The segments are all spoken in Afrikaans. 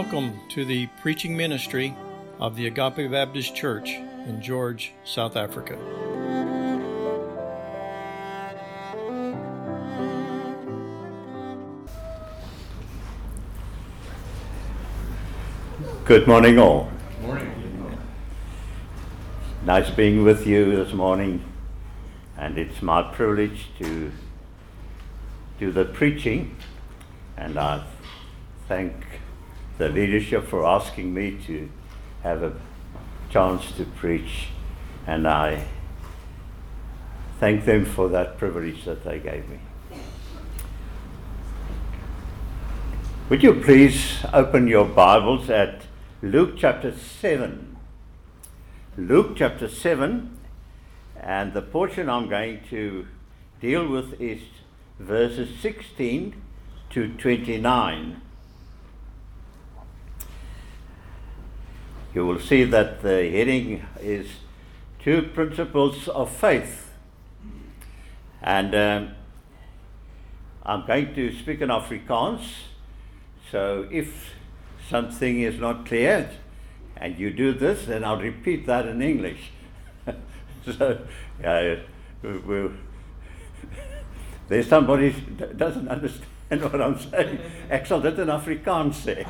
Welcome to the preaching ministry of the Agape Baptist Church in George, South Africa. Good morning, all. Morning. Nice being with you this morning, and it's my privilege to do the preaching. And I thank the leadership for asking me to have a chance to preach, and I thank them for that privilege that they gave me. Would you please open your Bibles at Luke chapter 7? Luke chapter 7, and the portion I'm going to deal with is verses 16 to 29. You will see that the heading is Two Principles of Faith. And um, I'm going to speak in Afrikaans. So if something is not clear and you do this, then I'll repeat that in English. so uh, we'll, there's somebody that doesn't understand what I'm saying. Ek sal dit in Afrikaans sê.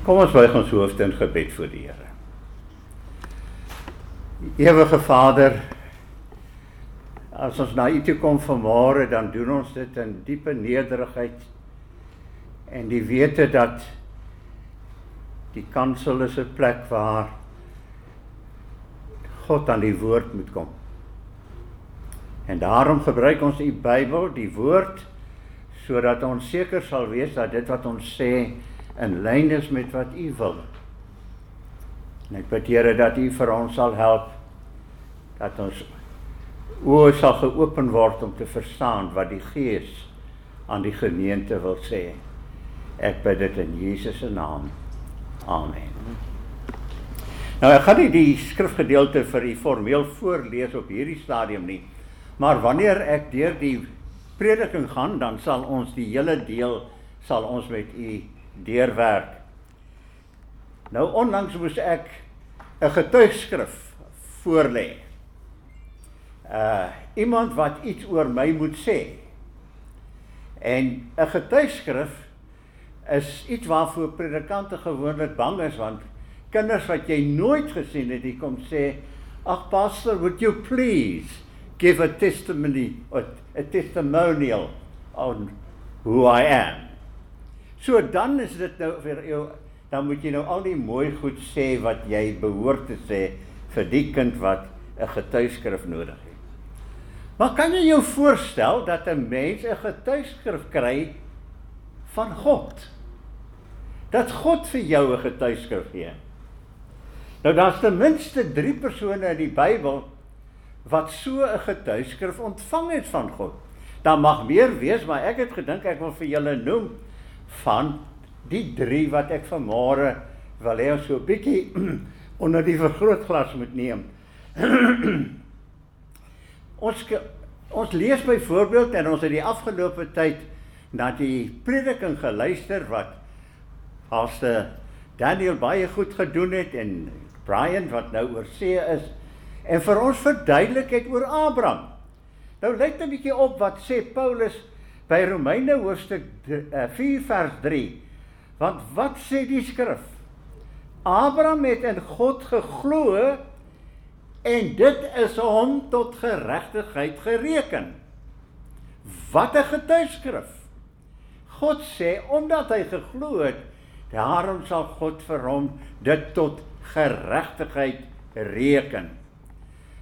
Kom ons buig ons hoofde in gebed voor die Here. Ewige Vader, as ons na U toe kom vanmôre, dan doen ons dit in diepe nederigheid en die wete dat die kansel is 'n plek waar God aan die woord moet kom. En daarom gebruik ons u Bybel, die woord, sodat ons seker sal wees dat dit wat ons sê in lyn is met wat u wil. En ek bid Here dat u vir ons sal help dat ons oë sal geopen word om te verstaan wat die Gees aan die gemeente wil sê. Ek bid dit in Jesus se naam. Amen. Nou ek gaan nie die skrifgedeelte vir u formeel voorlees op hierdie stadium nie. Maar wanneer ek deur die prediking gaan, dan sal ons die hele deel sal ons met u deurwerk. Nou onlangs moes ek 'n getuigskrif voorlê. Uh iemand wat iets oor my moet sê. En 'n getuigskrif is iets waarvoor predikante gewoonlik bang is want kinders wat jy nooit gesien het, die kom sê, "Ag pastor, would you please give a testimony or a testimonial on who I am?" So dan is dit nou vir jou dan moet jy nou al die mooi goed sê wat jy behoort te sê vir die kind wat 'n getuigskrif nodig het. Maar kan jy jou voorstel dat 'n mens 'n getuigskrif kry van God? Dat God vir jou 'n getuigskrif gee. Nou daar's ten minste 3 persone in die Bybel wat so 'n getuigskrif ontvang het van God. Daar mag meer wees, maar ek het gedink ek wil vir julle noem van die 3 wat ek vanmôre wil hê so 'n bietjie onder die vergrootglas moet neem. ons ons lees byvoorbeeld en ons het die afgelope tyd na die prediking geluister wat Pastor Daniel baie goed gedoen het en Brian wat nou oor see is en vir ons verduidelik het oor Abraham. Nou let 'n bietjie op wat sê Paulus by Romeine hoofstuk 4 vers 3. Want wat sê die skrif? Abraham het in God geglo en dit is hom tot geregtigheid gereken. Wat 'n getuigskrif. God sê omdat hy geglo het, daarom sal God vir hom dit tot geregtigheid reken.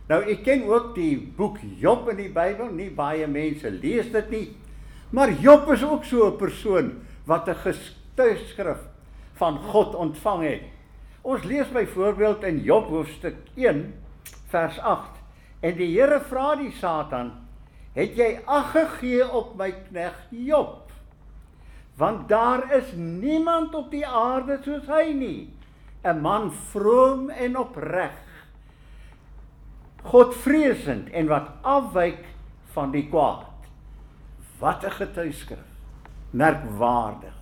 Nou ek ken ook die boek Job in die Bybel, nie baie mense lees dit nie. Maar Job is ook so 'n persoon wat 'n getuigskrif van God ontvang het. Ons lees byvoorbeeld in Job hoofstuk 1 vers 8 en die Here vra die Satan: "Het jy ag gegee op my knegg Job? Want daar is niemand op die aarde soos hy nie." 'n man vroom en opreg. Godvreesend en wat afwyk van die kwaad. Wat 'n getuieskrif. Merkwaardig.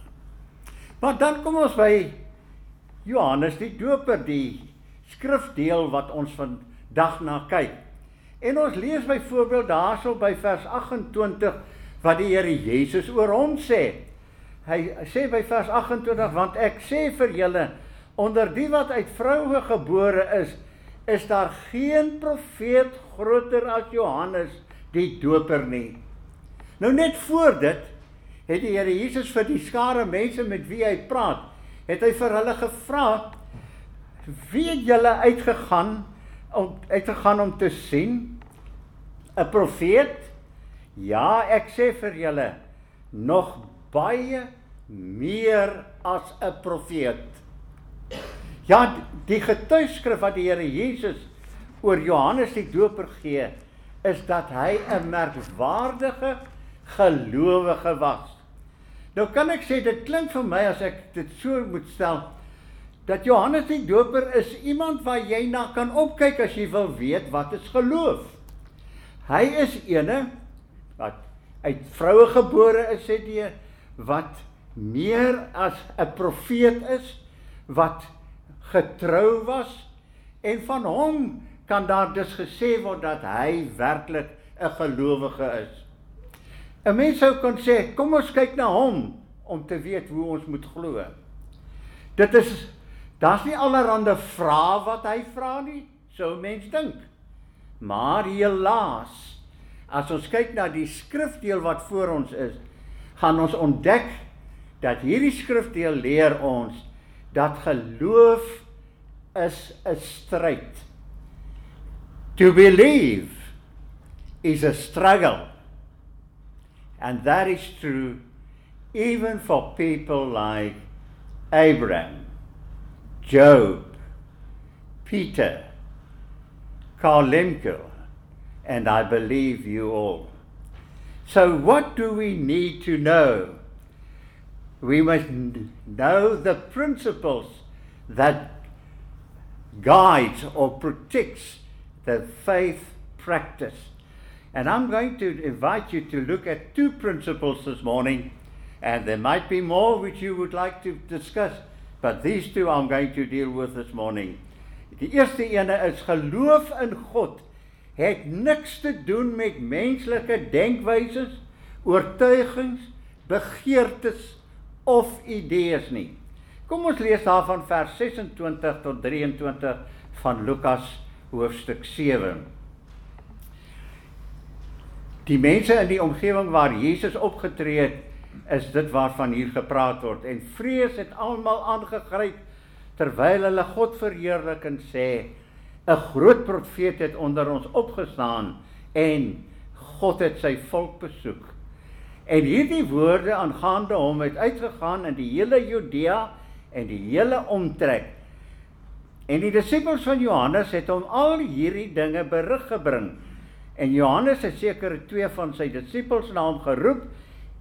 Maar dan kom ons by Johannes die Doper, die skrifdeel wat ons vandag na kyk. En ons lees byvoorbeeld daarso by vers 28 wat die Here Jesus oor hom sê. Hy sê by vers 28 want ek sê vir julle onder die wat uit vroue gebore is is daar geen profeet groter as Johannes die Doper nie. Nou net voor dit het die Here Jesus vir die skare mense met wie hy praat, het hy vir hulle gevra: "Wie het julle uitgegaan om uitgegaan om te sien? 'n Profeet? Ja, ek sê vir julle, nog baie meer as 'n profeet." Ja, die getuieskrif wat die Here Jesus oor Johannes die Doper gee, is dat hy 'n merkwaardige gelowige was. Nou kan ek sê dit klink vir my as ek dit so moet stel dat Johannes die Doper is iemand wat jy na kan opkyk as jy wil weet wat is geloof. Hy is ene wat uit vroue gebore is, sê die wat meer as 'n profeet is, wat getrou was en van hom kan daar dus gesê word dat hy werklik 'n gelowige is. 'n Mens sou kon sê, kom ons kyk na hom om te weet hoe ons moet glo. Dit is daar's nie allerhande vrae wat hy vra nie, sou mens dink. Maar helaas, as ons kyk na die skrifdeel wat voor ons is, gaan ons ontdek dat hierdie skrifdeel leer ons dat geloof is 'n stryd. To believe is a struggle. And that is true even for people like Abraham, Job, Peter, Karl Lemke, and I believe you all. So, what do we need to know? we must know the principles that guides or protects the faith practice. And I'm going to invite you to look at two principles this morning, and there might be more which you would like to discuss, but these two I'm going to deal with this morning. Die eerste ene is geloof in God het niks te doen met menslike denkwyses, oortuigings, begeertes of idees nie. Kom ons lees daarvan vers 26 tot 23 van Lukas hoofstuk 7. Die mense in die omgewing waar Jesus opgetree het, is dit waarvan hier gepraat word en vrees het almal aangegryp terwyl hulle God verheerlik en sê 'n groot profeet het onder ons opgestaan en God het sy volk besoek. En hierdie woorde aangaande hom het uitgegaan in die hele Judea en die hele omtrek. En die disippels van Johannes het hom al hierdie dinge berig gebring. En Johannes het seker twee van sy disippels na hom geroep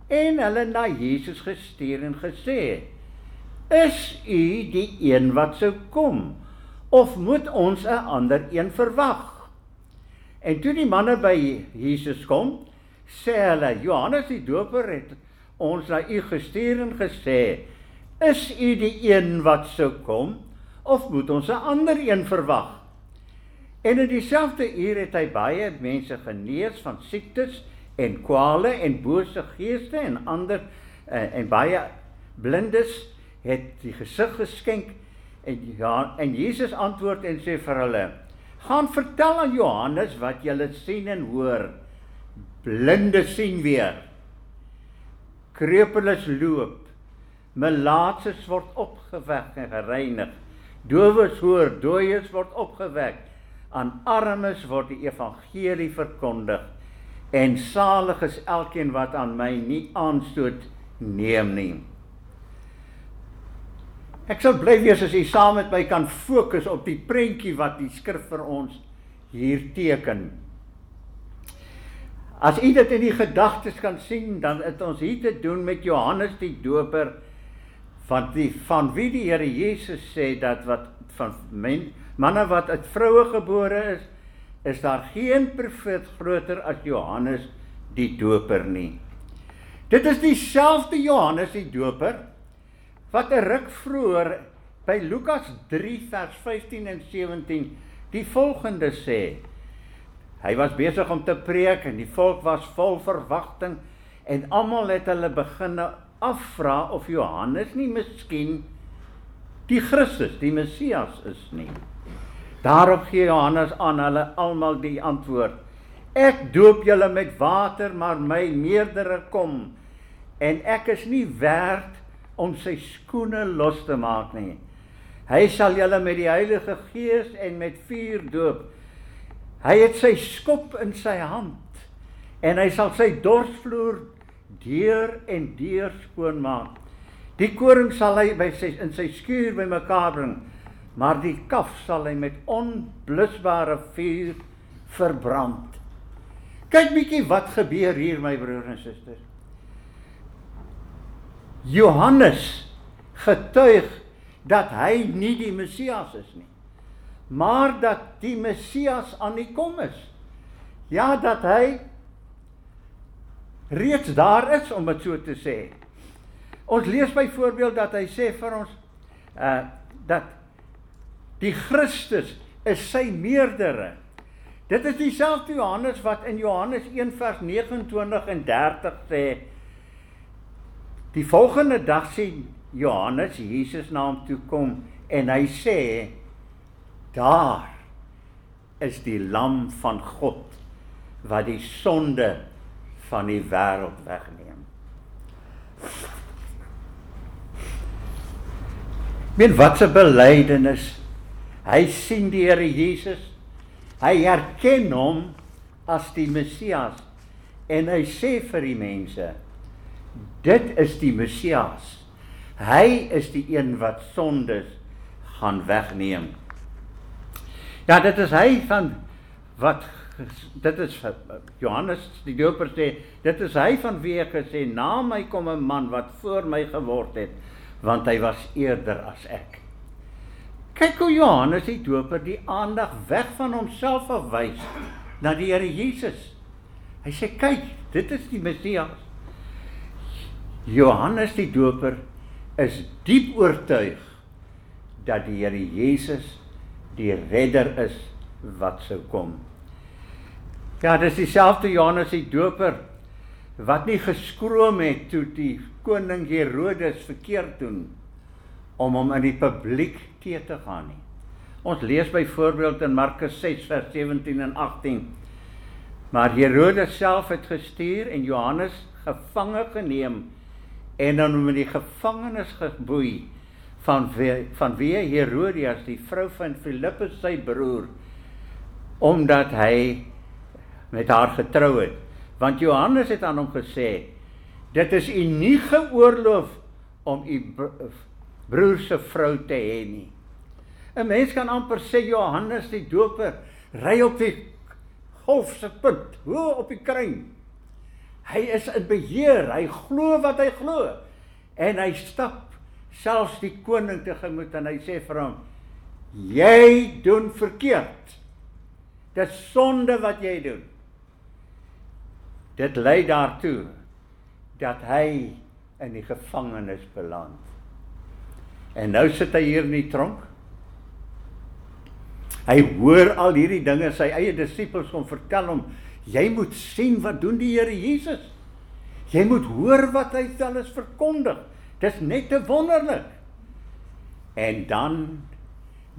en hulle na Jesus gestuur en gesê: "Is u die een wat sou kom of moet ons 'n ander een verwag?" En toe die manne by Jesus kom, sê hulle Johannes die Doper het ons na u gestuur en gesê is u die een wat sou kom of moet ons 'n ander een verwag en in dieselfde uur het hy baie mense genees van siektes en kwale en bose geeste en ander en, en baie blindes het die gesig geskenk en ja en Jesus antwoord en sê vir hulle gaan vertel aan Johannes wat julle sien en hoor blinde sien weer. Krepeles loop. Melaatses word opgewek en gereinig. Dowes hoor, dooies word opgewek. Aan armes word die evangelie verkondig. En salig is elkeen wat aan my nie aanstoot neem nie. Ek sal bly wees as u saam met my kan fokus op die prentjie wat die skrif vir ons hier teken. As u dit in die gedagtes kan sien, dan het ons hier te doen met Johannes die Doper van die van wie die Here Jesus sê dat wat van men, manne wat uit vroue gebore is, is daar geen profeet groter as Johannes die Doper nie. Dit is dieselfde Johannes die Doper wat 'n ruk vroeër by Lukas 3 vers 15 en 17 die volgende sê. Hy was besig om te preek en die volk was vol verwagting en almal het hulle begine afvra of Johannes nie miskien die Christus, die Messias is nie. Daarop gee Johannes aan hulle almal die antwoord: Ek doop julle met water, maar my meerdere kom en ek is nie werd om sy skoene los te maak nie. Hy sal julle met die Heilige Gees en met vuur doop. Hy het sy skop in sy hand en hy sal sy dorsvloer deur en deur skoonmaak. Die koring sal hy by sy in sy skuur bymekaar bring, maar die kaf sal hy met onblusbare vuur verbrand. Kyk bietjie wat gebeur hier my broers en susters. Johannes getuig dat hy nie die Messias is nie maar dat die Messias aan die kom is. Ja, dat hy reeds daar is om dit so te sê. Ons lees byvoorbeeld dat hy sê vir ons uh dat die Christus is sy meerdere. Dit is dieselfde Johannes wat in Johannes 1 vers 29 en 30 sê die volgende dag sien Johannes Jesus na hom toe kom en hy sê Daar is die lam van God wat die sonde van die wêreld wegneem. Met watse belydenis hy sien die Here Jesus. Hy erken hom as die Messias en hy sê vir die mense dit is die Messias. Hy is die een wat sondes gaan wegneem. Ja, dit is hy van wat dit is Johannes die Doper sê, dit is hy van wie ek gesê na my kom 'n man wat voor my geword het, want hy was eerder as ek. Kyk hoe Johannes die Doper die aandag weg van homself afwys na die Here Jesus. Hy sê kyk, dit is die Messias. Johannes die Doper is diep oortuig dat die Here Jesus die redder is wat sou kom. Ja, dis dieselfde Johannes die Doper wat nie geskroom het toe die koning Herodes verkeerd doen om hom in die publiek te te gaan nie. Ons lees byvoorbeeld in Markus 6 vers 17 en 18. Maar Herodes self het gestuur en Johannes gevange geneem en dan hom in die gevangenis geboei van wie, van wie Herodias die vrou van Filippus sy broer omdat hy met haar getrou het want Johannes het aan hom gesê dit is u nie geoorloof om u broer se vrou te hê nie 'n mens kan amper sê Johannes die doper ry op die golf se punt hoe op die kruin hy is in beheer hy glo wat hy glo en hy stap selfs die koning tegemoet en hy sê vir hom: "Jy doen verkeerd. Dit sonde wat jy doen." Dit lei daartoe dat hy in die gevangenis beland. En nou sit hy hier in die tronk. Hy hoor al hierdie dinge sy eie disippels kom vertel hom, jy moet sien wat doen die Here Jesus. Jy moet hoor wat hy alles verkondig. Dis net te wonderlik. En dan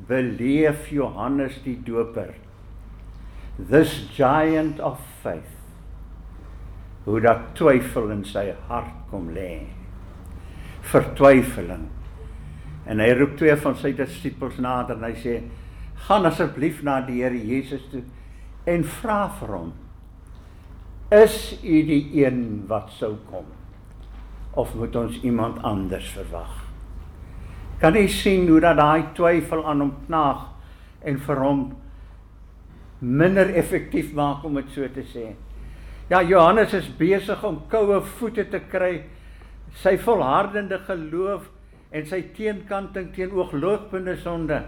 beleef Johannes die Doper this giant of faith hoe dat twyfel in sy hart kom lê vertwyfeling en hy roep twee van sy disippels nader en hy sê gaan asseblief na die Here Jesus toe en vra vir hom is u die een wat sou kom of moet ons iemand anders verwag? Kan jy sien hoe dat daai twyfel aan hom knaag en vir hom minder effektief maak om dit so te sê? Ja, Johannes is besig om koue voete te kry. Sy volhardende geloof en sy teenkanting teen ooglopende sonde.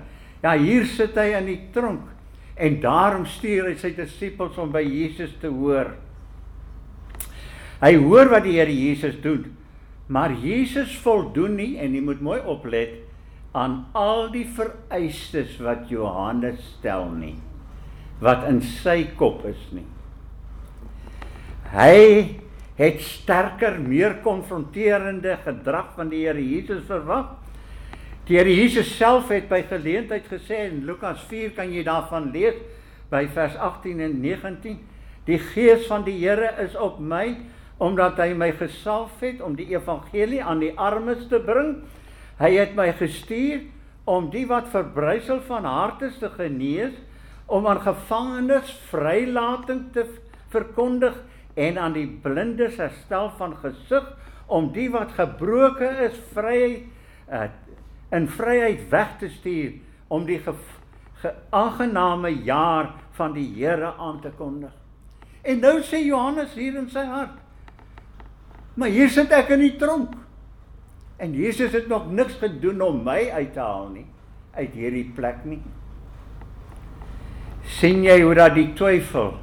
Ja, hier sit hy in die tronk en daarom stuur hy sy disippels om by Jesus te hoor. Hy hoor wat die Here Jesus doen. Maar Jesus voldoen nie en jy moet mooi oplet aan al die vereistes wat Johannes stel nie wat in sy kop is nie. Hy het sterker, meer konfronterende gedrag van die Here Jesus verwag. Die Here Jesus self het by geleentheid gesê in Lukas 4 kan jy daarvan lees by vers 18 en 19. Die gees van die Here is op my omdat hy my gesalf het om die evangelie aan die armes te bring. Hy het my gestuur om die wat verbrysel van hart is te genees, om aan gevangenes vrylating te verkondig en aan die blindes herstel van gesig, om die wat gebroke is vry uh, in vryheid weg te stuur, om die aangename jaar van die Here aan te kondig. En nou sê Johannes hier in sy hart: "Maar hier sit ek in die tronk." En Jesus het nog niks gedoen om my uit te haal nie uit hierdie plek nie. sien jy hoe dat die twyfel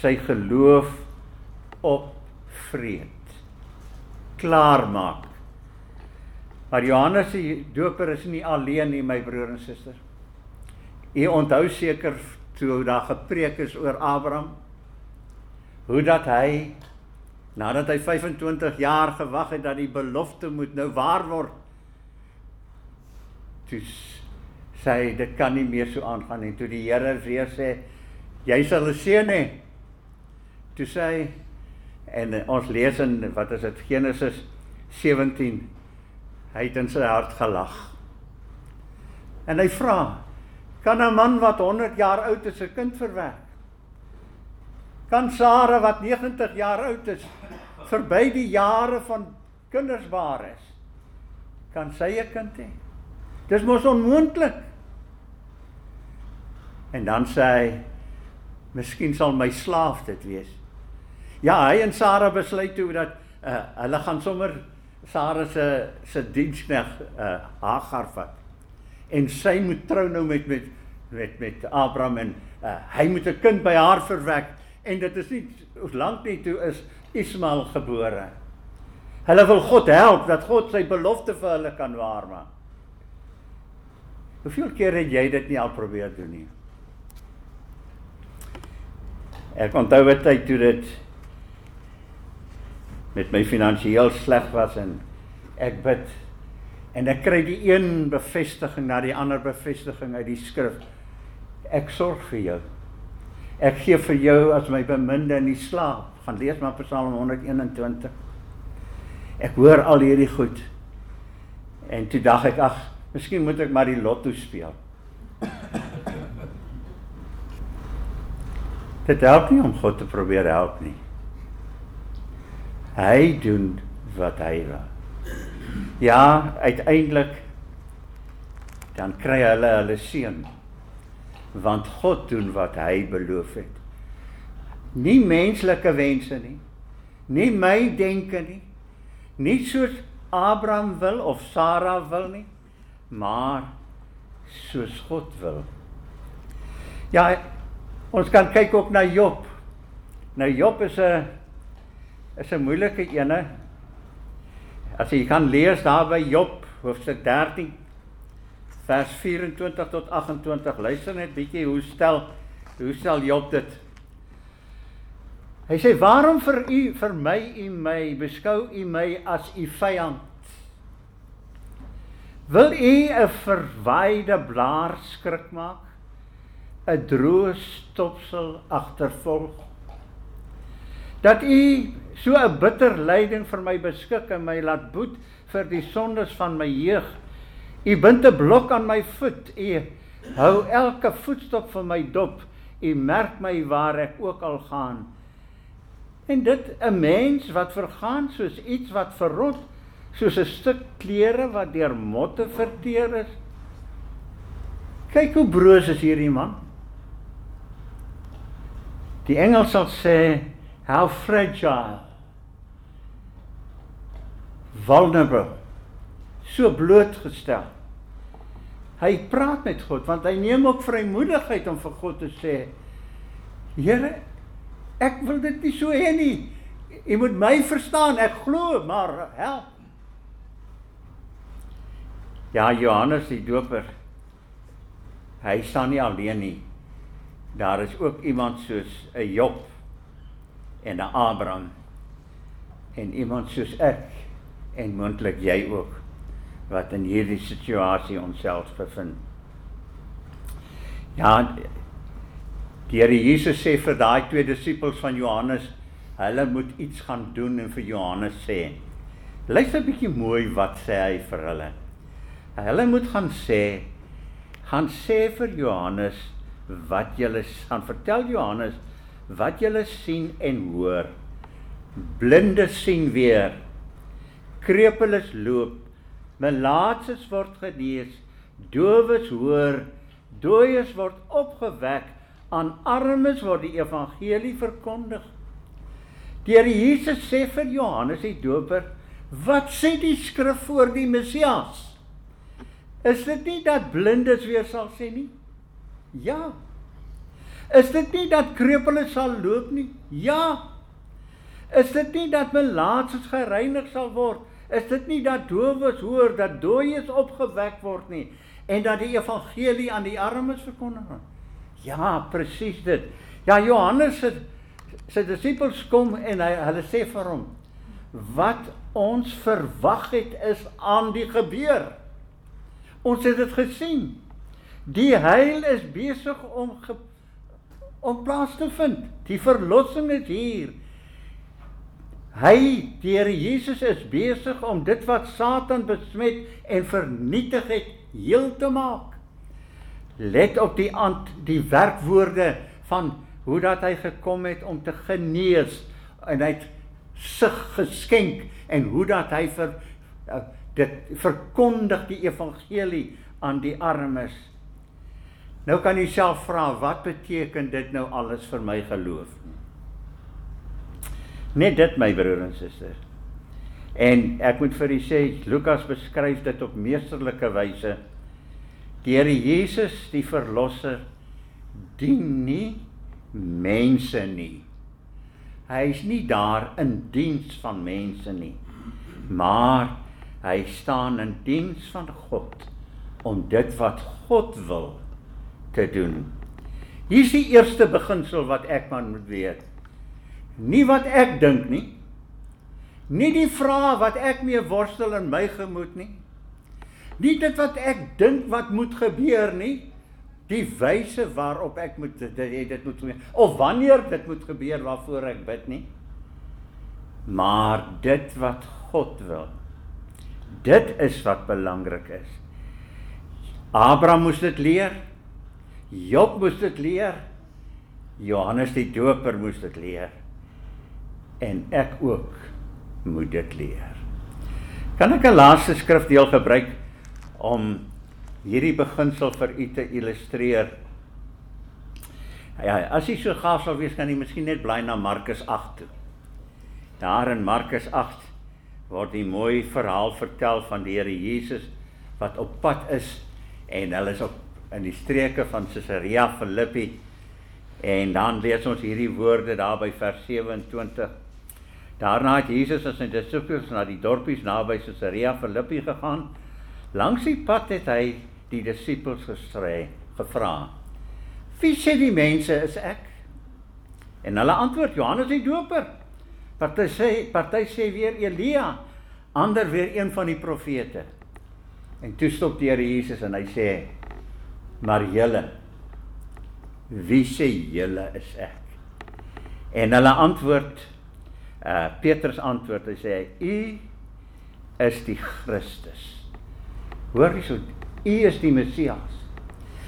sy geloof opvreet klaar maak. Maar Johannes die Doper is nie alleen nie my broer en suster. U onthou seker toe daar gepreek is oor Abraham hoe dat hy nadat hy 25 jaar gewag het dat die belofte moet nou waar word. Toe sê dit kan nie meer so aangaan nie. Toe die Here weer sê jy sal 'n seun hê. Toe sê en ons lees in wat is dit Genesis 17 hy het in sy hart gelag. En hy vra kan 'n man wat 100 jaar oud is 'n kind verwek? Kan Sara wat 90 jaar oud is verby die jare van kindersbaar is kan sy 'n kind hê? Dis mos onmoontlik. En dan sê hy miskien sal my slaaf dit wees. Ja, hy en Sara besluit toe dat uh, hulle gaan sommer Sara se se dienskneg uh, Hagar vat. En sy moet trou nou met met met met Abraham en uh, hy moet 'n kind by haar verwek en dit is nie lank nie toe is Ismael gebore. Hulle wil God help dat God sy belofte vir hulle kan waarmaak. Hoeveel keer het jy dit nie al probeer doen nie? Ek onthou 'n tyd toe dit met my finansiëel sleg was en ek bid en ek kry die een bevestiging na die ander bevestiging uit die skrif. Ek sorg vir jou. Ek gee vir jou as my beminde in die slaap. Gaan lees maar Psalm 121. Ek hoor al hierdie goed. En toe dink ek, ag, miskien moet ek maar die lotto speel. Dit help nie om God te probeer help nie. Hy doen wat hy wil. Ja, uiteindelik dan kry hulle hulle seun. Want God doen wat hy beloof het. Nie menslike wense nie. Nie my denke nie. Nie soos Abraham wil of Sara wil nie, maar soos God wil. Ja, Ons kan kyk ook na Job. Nou Job is 'n is 'n moeilike ene. As jy kan lees daar by Job hoofstuk 13 vers 24 tot 28. Luister net bietjie hoe stel hoe stel Job dit? Hy sê: "Waarom vir u vir my u my beskou u my as u vyand? Wil u 'n verwyde blaar skrik maak?" 'n droë stopsel agtervolg. Dat u so 'n bitter lyding vir my beskik en my laat boet vir die sondes van my jeug. U bind 'n blok aan my voet. U hou elke voetstap vir my dop. U merk my waar ek ook al gaan. En dit 'n mens wat vergaan soos iets wat verrot, soos 'n stuk klere wat deur motte verteer is. Kyk hoe broos is hierdie man. Die engel sal sê how fragile vulnerable so blootgestel. Hy praat met God want hy neem ook vrymoedigheid om vir God te sê Here ek wil dit nie so hê nie. U moet my verstaan, ek glo, maar help. Ja, Johannes die Doper. Hy staan nie alleen nie. Daar is ook iemand soos 'n Job en 'n Abraham en iemand soos ek en moontlik jy ook wat in hierdie situasie onsself bevind. Ja, die Here Jesus sê vir daai twee disippels van Johannes, hulle moet iets gaan doen en vir Johannes sê. Luister 'n bietjie mooi wat sê hy vir hulle. Hulle moet gaan sê, gaan sê vir Johannes wat julle gaan vertel Johannes wat julle sien en hoor. Blindes sien weer. Krepeles loop. Melaatses word genees. Dowes hoor. Dooies word opgewek. Aan armes word die evangelie verkondig. Here Jesus sê vir Johannes die Doper, "Wat sê die skrif oor die Messias?" Is dit nie dat blindes weer sal sê nie? Ja. Is dit nie dat krepeles sal loop nie? Ja. Is dit nie dat melaatses gereinig sal word? Is dit nie dat dowes hoor, dat dooies opgewek word nie en dat die evangelie aan die armes verkondig word? Ja, presies dit. Ja, Johannes se sy disippels kom en hy hulle sê vir hom wat ons verwag het is aan die gebeur. Ons het dit gesien. Die heil is besig om ge, om plaas te vind. Die verlossing is hier. Hy, Here Jesus is besig om dit wat Satan besmet en vernietig het, heel te maak. Let op die ant die werkwoorde van hoe dat hy gekom het om te genees en hy het sig geskenk en hoe dat hy vir uh, dit verkondig die evangelie aan die armes. Nou kan jy self vra wat beteken dit nou alles vir my geloof? Net dit my broer en suster. En ek moet vir u sê Lukas beskryf dit op meesterlike wyse. Die Here Jesus, die verlosser, dien nie mense nie. Hy is nie daar in diens van mense nie. Maar hy staan in diens van God om dit wat God wil te doen. Hier is die eerste beginsel wat ek man moet weet nie wat ek dink nie. Nie die vrae wat ek mee worstel in my gemoed nie. Nie dit wat ek dink wat moet gebeur nie. Die wyse waarop ek moet dit dit moet gebeur of wanneer dit moet gebeur waarvoor ek bid nie. Maar dit wat God wil. Dit is wat belangrik is. Abraham moes dit leer. Job moes dit leer. Johannes die Doper moes dit leer en ek ook moet dit leer. Kan ek 'n laaste skrifdeel gebruik om hierdie beginsel vir u te illustreer? Ja, as jy so gaaf sal wees, kan jy miskien net bly na Markus 8 toe. Daar in Markus 8 word die mooi verhaal vertel van die Here Jesus wat op pad is en hulle is op in die streke van Caesarea Philippi en dan lees ons hierdie woorde daar by vers 27 Daarna het Jesus en sy disippels na die dorpies naby Caesarea Philippi gegaan. Langs die pad het hy die disippels gestrei, gevra: "Wie sê die mense is ek?" En hulle antwoord: "Johannes die Doper." Party sê, party sê weer Elia, ander weer een van die profete. En toe stop die Here Jesus en hy sê: "Maar julle, wie sê julle is ek?" En hulle antwoord: Uh Petrus antwoord hy sê u is die Christus. Hoor jy so u is die Messias.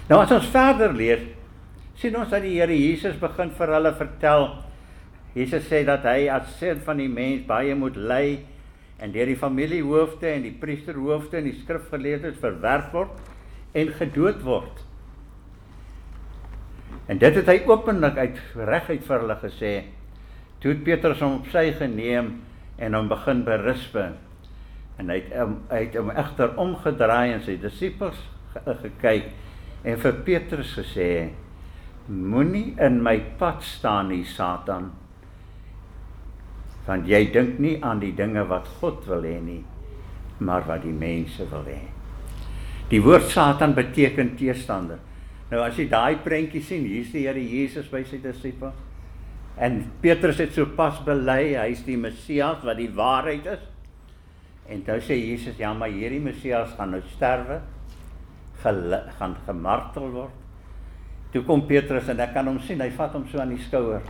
Nou as ons verder lees, sien ons dat die Here Jesus begin vir hulle vertel. Jesus sê dat hy as seun van die mens baie moet ly en deur die familiehoofde en die priesterhoofde en die skrifgeleerdes verwerp word en gedood word. En dit het hy openlik uit reguit vir hulle gesê. Toe het Petrus hom op sy geneem en hom begin berispe. En hy het hom uit hom egter omgedraai en sy disippels gekyk en vir Petrus gesê: Moenie in my pad staan nie, Satan. Want jy dink nie aan die dinge wat God wil hê nie, maar wat die mense wil hê. Die woord Satan beteken teestander. Nou as jy daai prentjie sien, hier's die Here Jesus by sy disippels. En Petrus het sopas bely, hy's die Messias wat die waarheid is. En toe sê Jesus, ja, maar hierdie Messias gaan nou sterwe, gaan gemartel word. Toe kom Petrus en ek kan hom sien, hy vat hom so aan die skouer.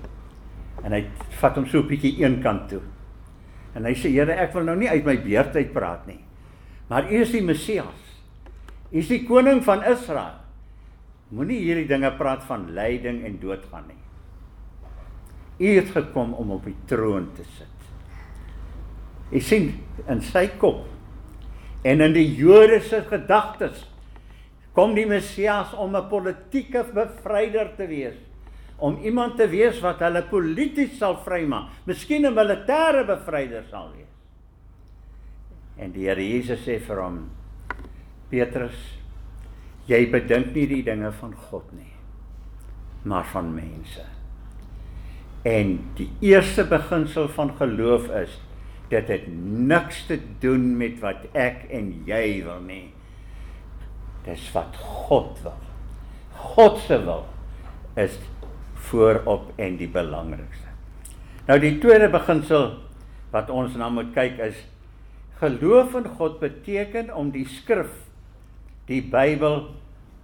En hy vat hom so 'n bietjie eenkant toe. En hy sê, Here, ek wil nou nie uit my beerd uit praat nie. Maar U is die Messias. U is die koning van Israel. Moenie hierdie dinge praat van lyding en doodgaan nie. U het gekom om op die troon te sit. Jy sien in sy kop en in die Jode se gedagtes kom die Messias om 'n politieke bevryder te wees, om iemand te wees wat hulle polities sal vrymaak, miskien 'n militêre bevryder sal wees. En die Here Jesus sê vir hom: Petrus, jy bedink nie die dinge van God nie, maar van mense. En die eerste beginsel van geloof is dit het niks te doen met wat ek en jy wil nie. Dis wat God wil. God se wil is voorop en die belangrikste. Nou die tweede beginsel wat ons na moet kyk is geloof in God beteken om die skrif die Bybel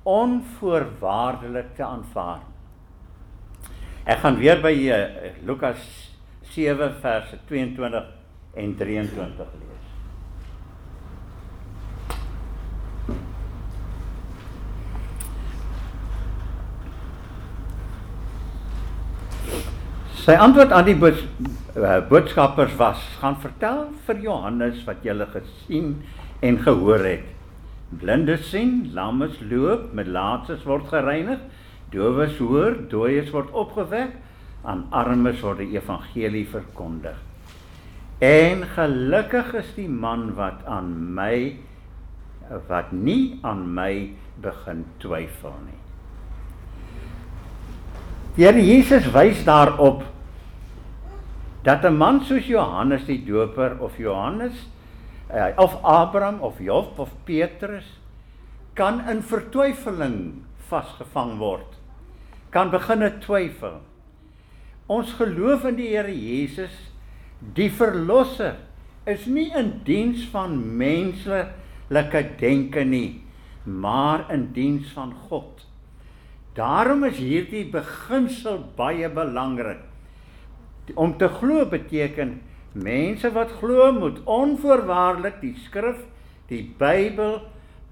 onvoorwaardelik te aanvaar. Ek gaan weer by uh, Lukas 7 vers 22 en 23 lees. Sy antwoord aan die eh, boodskappers was: "Gaan vertel vir Johannes wat julle gesien en gehoor het. Blindes sien, lammes loop, melaatses word gereinig, dowes hoor, dooies word opgewek, aan armes word die evangelie verkondig." En gelukkig is die man wat aan my wat nie aan my begin twyfel nie. Die Here Jesus wys daarop dat 'n man soos Johannes die Doper of Johannes uh, of Abraham of Job of Petrus kan in vertwyfeling vasgevang word. Kan beginne twyfel. Ons geloof in die Here Jesus Die verlosser is nie in diens van menslike denke nie, maar in diens van God. Daarom is hierdie beginsel baie belangrik. Om te glo beteken mense wat glo moet onvoorwaardelik die skrif, die Bybel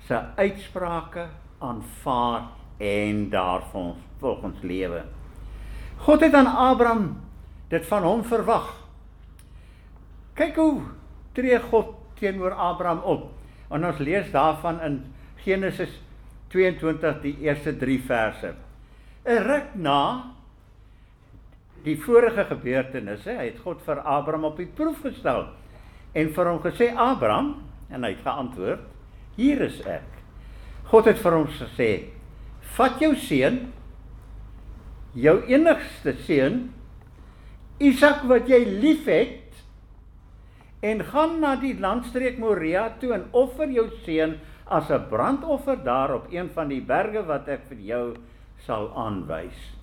se uitsprake aanvaar en daarvan volgens lewe. God het aan Abraham dit van hom verwag Kyk hoe tree God teenoor Abraham op. En ons lees daarvan in Genesis 22 die eerste 3 verse. 'n Ruk na die vorige gebeurtenisse, het God vir Abraham op die proef gestel en vir hom gesê Abraham en hy het geantwoord: "Hier is ek." God het vir hom gesê: "Vat jou seun, jou enigste seun, Isak wat jy liefhet, en gaan na die landstreek Moria toe en offer jou seun as 'n brandoffer daar op een van die berge wat ek vir jou sal aanwys.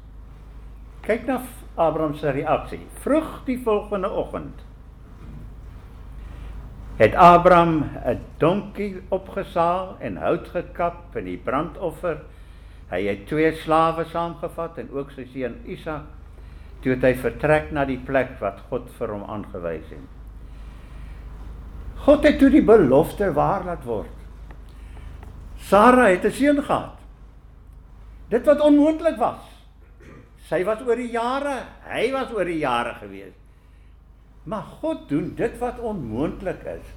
Kyk na Abraham se reaksie. Vroeg die volgende oggend het Abraham 'n donkie opgesaal en hout gekap vir die brandoffer. Hy het twee slawe saamgevat en ook sy seun Isak toe het hy vertrek na die plek wat God vir hom aangewys het. God het toe die belofte waar laat word. Sara het 'n seun gehad. Dit wat onmoontlik was. Sy was oor die jare, hy was oor die jare gewees. Maar God doen dit wat onmoontlik is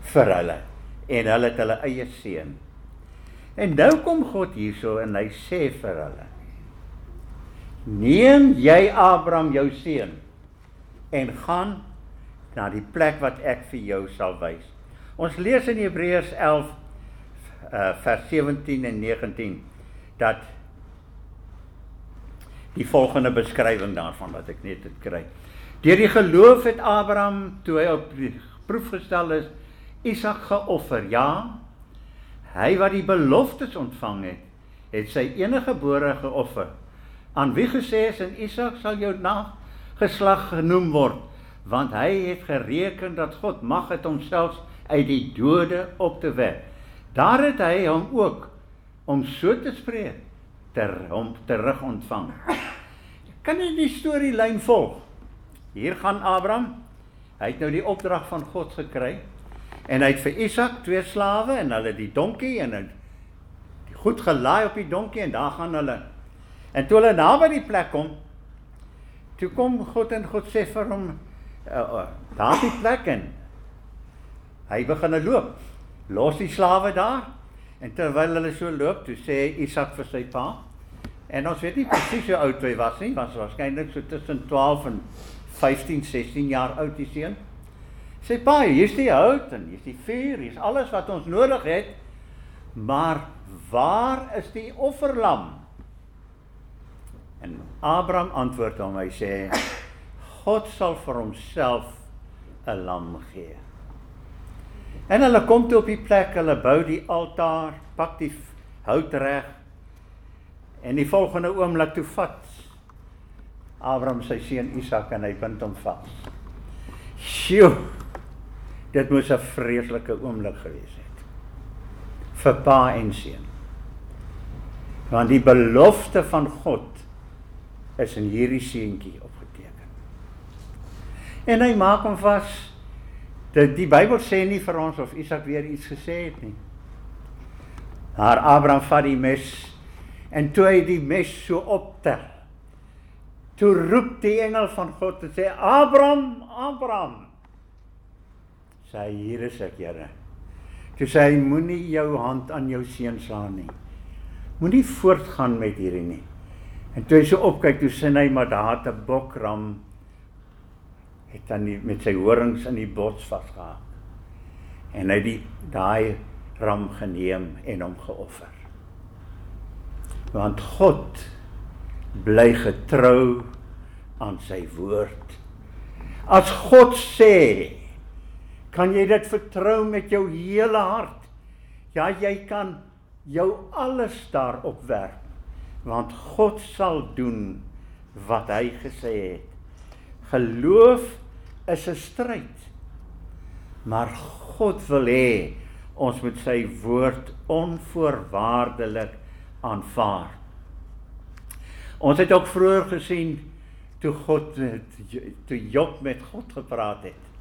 vir hulle en hulle het hulle eie seun. En nou kom God hierso en hy sê vir hulle: Neem jy Abraham jou seun en gaan na die plek wat ek vir jou sal wys. Ons lees in Hebreërs 11 uh, vers 17 en 19 dat die volgende beskrywing daarvan wat ek net het kry. Deur die geloof het Abraham toe hy op proef gestel is, Isak geoffer. Ja. Hy wat die beloftes ontvang het, het sy enige gebore geoffer. Aan wie gesê is in Isak sal jou nageslag genoem word, want hy het gereken dat God mag het homself uit die dode op te wek. Daar het hy hom ook om so te spreek ter hom terug ontvang. Kan jy die storielyn volg? Hier gaan Abraham. Hy het nou die opdrag van God gekry en hy het vir Isak twee slawe en hulle die donkie en hy goed gelaai op die donkie en daar gaan hulle. En toe hulle naby die plek kom, toe kom God en God sê vir hom uh, uh, daar die plek en hy begin loop. Los die slawe daar en terwyl hulle so loop, toe sê Isak vir sy pa en ons weet nie presies hoe oud hy was nie, was waarskynlik so tussen 12 en 15, 16 jaar oud die seun. Sê pa, hier's die hout en hier's die vuur, hier's alles wat ons nodig het. Maar waar is die offerlam? En Abraham antwoord hom, hy sê God sal vir homself 'n lam gee. En hulle kom toe op die plek, hulle bou die altaar, pak die hout reg. En die volgende oomblik toe vat Abraham sy seun Isak en hy bind hom vas. Sjoe. Dit moes 'n vreeslike oomblik gewees het. Vir pa en seun. Want die belofte van God is in hierdie seentjie opgeteken. En hy maak hom vas. Dat die Bybel sê nie vir ons of Isak weer iets gesê het nie. Maar Abraham vat die mes en toe hy die mes so optel. Toe roep die engel van God en sê Abraham, Abraham. Sê hier is ek, Here. Toe sê hy moenie jou hand aan jou seun slaan nie. Moenie voortgaan met hierdie nie. En toe hy so opkyk, toe sien hy maar daar 'n bokram het dan die, met sy horings in die bots vasgehak. En hy die daai ram geneem en hom geoffer. Want God bly getrou aan sy woord. As God sê, kan jy dit vertrou met jou hele hart. Ja, jy kan jou alles daarop werp want God sal doen wat hy gesê het. Geloof is 'n stryd. Maar God wil hê ons moet sy woord onvoorwaardelik aanvaar. Ons het ook vroeër gesien toe God toe Job met God gepraat het.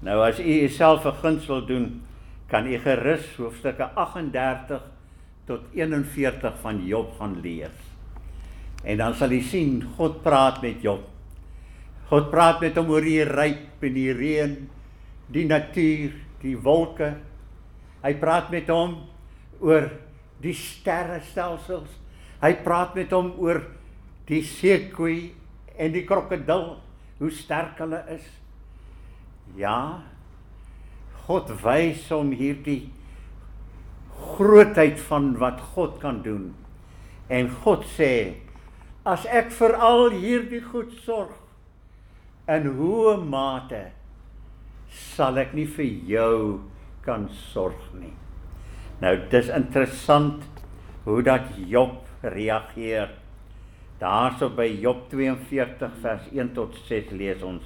Nou as u jouself 'n guns wil doen, kan u gerus hoofstukke 38 tot 41 van Job gaan lees. En dan sal u sien God praat met Job. God praat met hom oor die ryp en die reën, die natuur, die wolke. Hy praat met hom oor die sterrestelsels. Hy praat met hom oor die seekoei en die krokodil, hoe sterk hulle is. Ja. God wys hom hierdie grootheid van wat God kan doen. En God sê: "As ek vir al hierdie goed sorg, in hoe mate sal ek nie vir jou kan sorg nie." Nou dis interessant hoe dat Job reageer. Daarso by Job 42 vers 1 tot 6 lees ons: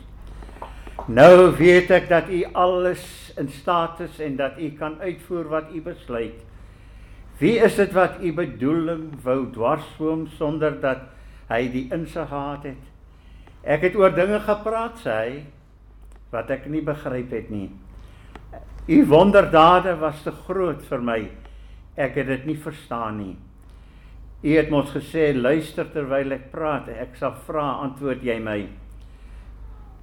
Nou weet ek dat u alles in staat is en dat u kan uitvoer wat u besluit. Wie is dit wat u bedoeling wou dwarsboom sonder dat hy die insig gehad het? Ek het oor dinge gepraat sê hy wat ek nie begryp het nie. U wonderdade was te groot vir my. Ek het dit nie verstaan nie. U het mos gesê luister terwyl ek praat. Ek sal vra, antwoord jy my.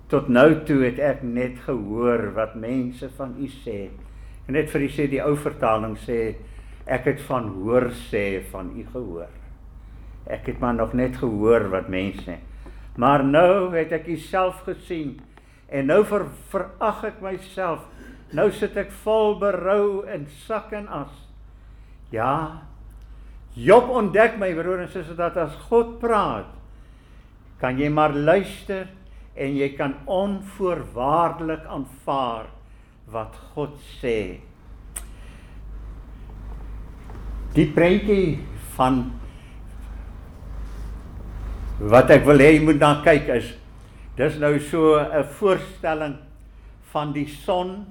Tot nou toe het ek net gehoor wat mense van u sê. En net vir u sê die ou vertaling sê ek het van hoor sê van u gehoor. Ek het maar nog net gehoor wat mense. Maar nou het ek u self gesien en nou ver, verag ek myself. Nou sit ek vol berou en sak en as. Ja. Job ontdek my broer en susters dat as God praat, kan jy maar luister en jy kan onvoorwaardelik aanvaar wat God sê. Die prentjie van wat ek wil hê jy moet na kyk is dis nou so 'n voorstelling van die son,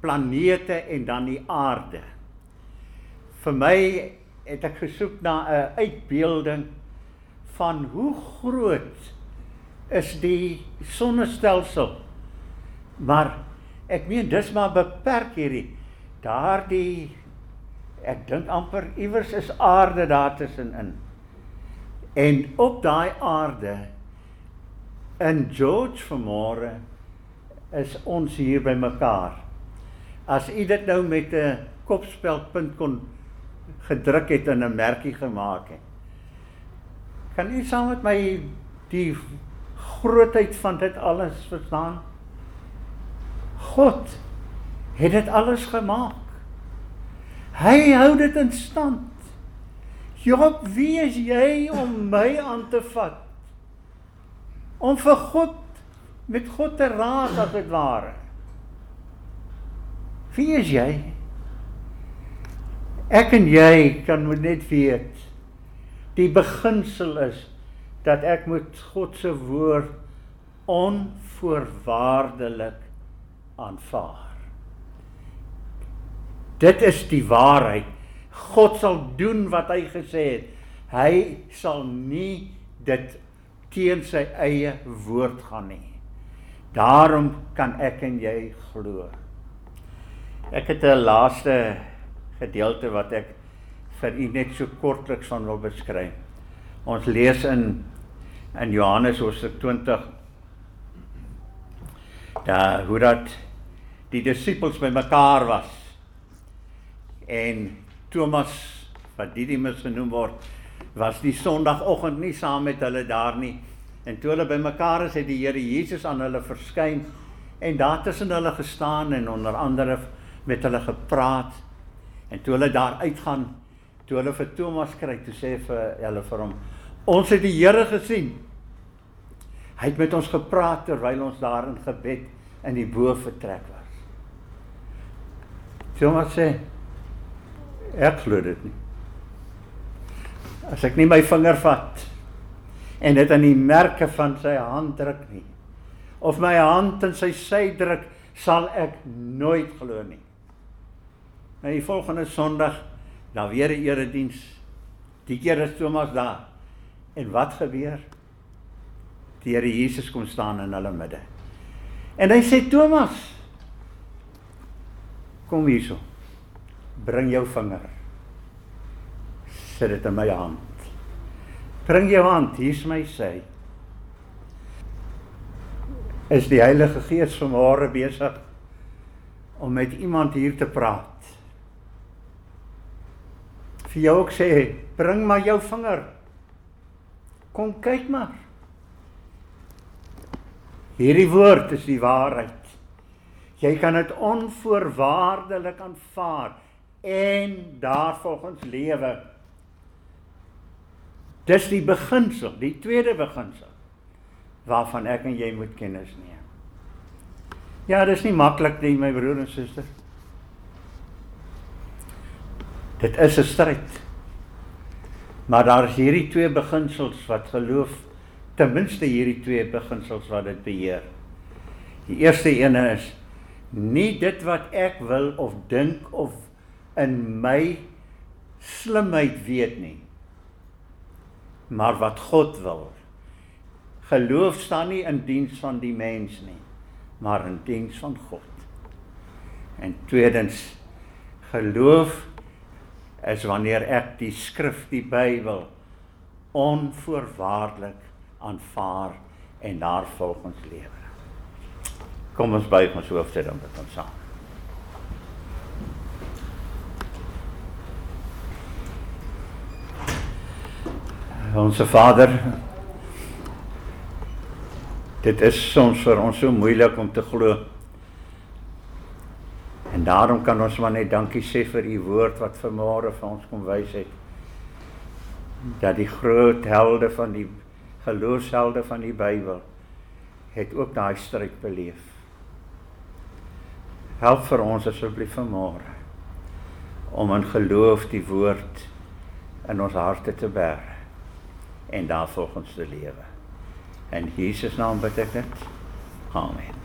planete en dan die aarde. Vir my het ek gesoek na 'n uitbeelding van hoe groot is die sonnestelsel. Maar ek meen dis maar beperk hierdie daardie ek dink amper iewers is aarde daar tussenin. En op daai aarde in George vanmôre is ons hier by mekaar. As u dit nou met 'n kopspelpunt kon gedruk het en 'n merkie gemaak het. Kan u saam met my die grootheid van dit alles verstaan? God het dit alles gemaak. Hy hou dit in stand. Job, wie is jy om my aan te vat? Om vir God met God te raad as dit ware. Wie is jy? Ek en jy kan net weet die beginsel is dat ek moet God se woord onvoorwaardelik aanvaar. Dit is die waarheid. God sal doen wat hy gesê het. Hy sal nie dit teen sy eie woord gaan nie. Daarom kan ek en jy glo. Ek het 'n laaste gedeelte wat ek vir u net so kortliks van wil beskryf. Ons lees in in Johannes hoofstuk 20 daar hoe dat die disippels bymekaar was. En Thomas wat Didimus genoem word was die sonoggend nie saam met hulle daar nie. En toe hulle bymekaar is het die Here Jesus aan hulle verskyn en daar tussen hulle gestaan en onder andere met hulle gepraat. En toe hulle daar uitgaan toe hulle vir Thomas kry toe sê vir hulle vir hom ons het die Here gesien hy het met ons gepraat terwyl ons daar in gebed in die bo vertrek was Thomas sê Ek glo dit nie. As ek nie my vinger vat en dit aan die merke van sy hand druk nie of my hand in sy sy druk, sal ek nooit glo nie. Nou die volgende Sondag, dan weer 'n erediens. Die keer is Thomas daar. En wat gebeur? Die Here Jesus kom staan in hulle midde. En hy sê Thomas, kom hierso bring jou vinger. Sit dit in my hand. Bring jou hand, hier's my sy. Is die Heilige Gees vanmôre besig om met iemand hier te praat? Vir jou ook sê, bring maar jou vinger. Kom kyk maar. Hierdie woord is die waarheid. Jy kan dit onvoorwaardelik aanvaar en daarvolgens lewe. Dis die beginsel, die tweede beginsel waarvan ek en jy moet kennis neem. Ja, dis nie maklik nie, my broer en suster. Dit is 'n stryd. Maar daar is hierdie twee beginsels wat geloof ten minste hierdie twee beginsels wat dit beheer. Die eerste een is nie dit wat ek wil of dink of in my slimheid weet nie. Maar wat God wil. Geloof staan nie in diens van die mens nie, maar in diens van God. En tweedens geloof is wanneer ek die skrif, die Bybel onvoorwaardelik aanvaar en daarvolgens lewe. Kom ons buig ons hoofde dan met ons saam. Onse Vader Dit is soms vir ons so moeilik om te glo. En daarom kan ons maar net dankie sê vir u woord wat vanmôre vir ons kom wys het. Dat die groot helde van die geloofshelde van die Bybel het ook daai stryd beleef. Help vir ons asseblief vanmôre om in geloof die woord in ons harte te bære en daarvolgens te lewe. In Jesus naam bid ek dit. Amen.